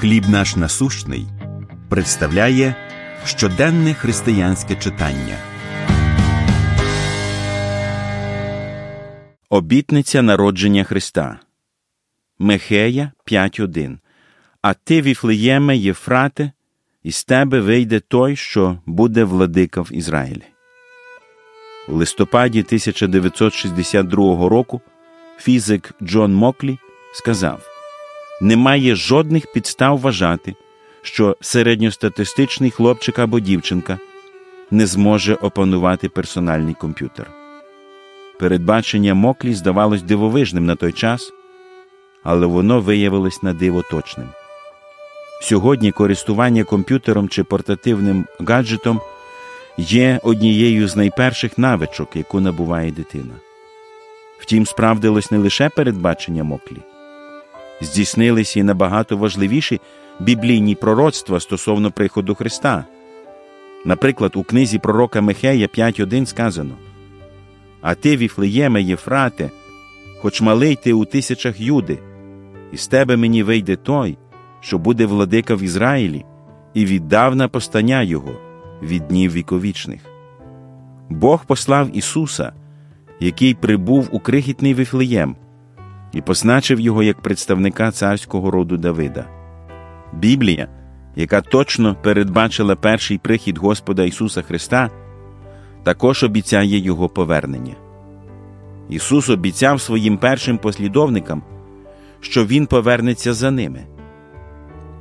Хліб наш насущний представляє щоденне християнське читання. Обітниця народження Христа. Мехея 5.1. А ти, Віфлеєме, Єфрате, із тебе вийде той, що буде владика в Ізраїлі. У листопаді 1962 року фізик Джон Моклі сказав: Немає жодних підстав вважати, що середньостатистичний хлопчик або дівчинка не зможе опанувати персональний комп'ютер. Передбачення Моклі здавалось дивовижним на той час, але воно виявилось на диво точним. Сьогодні користування комп'ютером чи портативним гаджетом є однією з найперших навичок, яку набуває дитина. Втім, справдилось не лише передбачення Моклі, здійснились і набагато важливіші біблійні пророцтва стосовно приходу Христа. Наприклад, у книзі пророка Михея 5.1 сказано А ти, Віфлеєме, Єфрате, хоч малий ти у тисячах юди, і з тебе мені вийде той, що буде владика в Ізраїлі, і віддавна постання Його від днів віковічних. Бог послав Ісуса, який прибув у крихітний Вифлеєм, і позначив його як представника царського роду Давида. Біблія, яка точно передбачила перший прихід Господа Ісуса Христа, також обіцяє Його повернення. Ісус обіцяв своїм першим послідовникам, що Він повернеться за ними.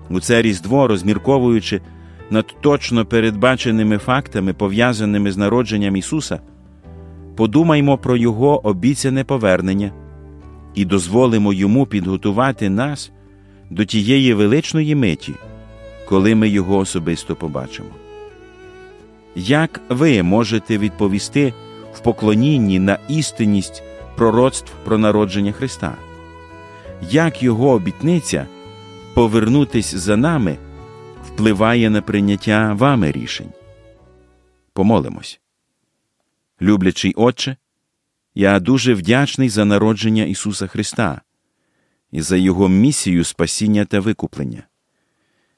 У це Різдво, розмірковуючи над точно передбаченими фактами, пов'язаними з народженням Ісуса, подумаймо про Його обіцяне повернення і дозволимо Йому підготувати нас до тієї величної миті, коли ми Його особисто побачимо. Як ви можете відповісти в поклонінні на істинність пророцтв про народження Христа? Як Його обітниця повернутись за нами впливає на прийняття вами рішень? Помолимось. Люблячий Отче, я дуже вдячний за народження Ісуса Христа і за Його місію спасіння та викуплення.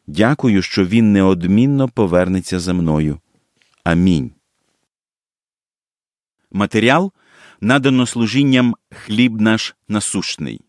Дякую, що Він неодмінно повернеться за мною. Амінь. Матеріал надано служінням хліб наш насущний.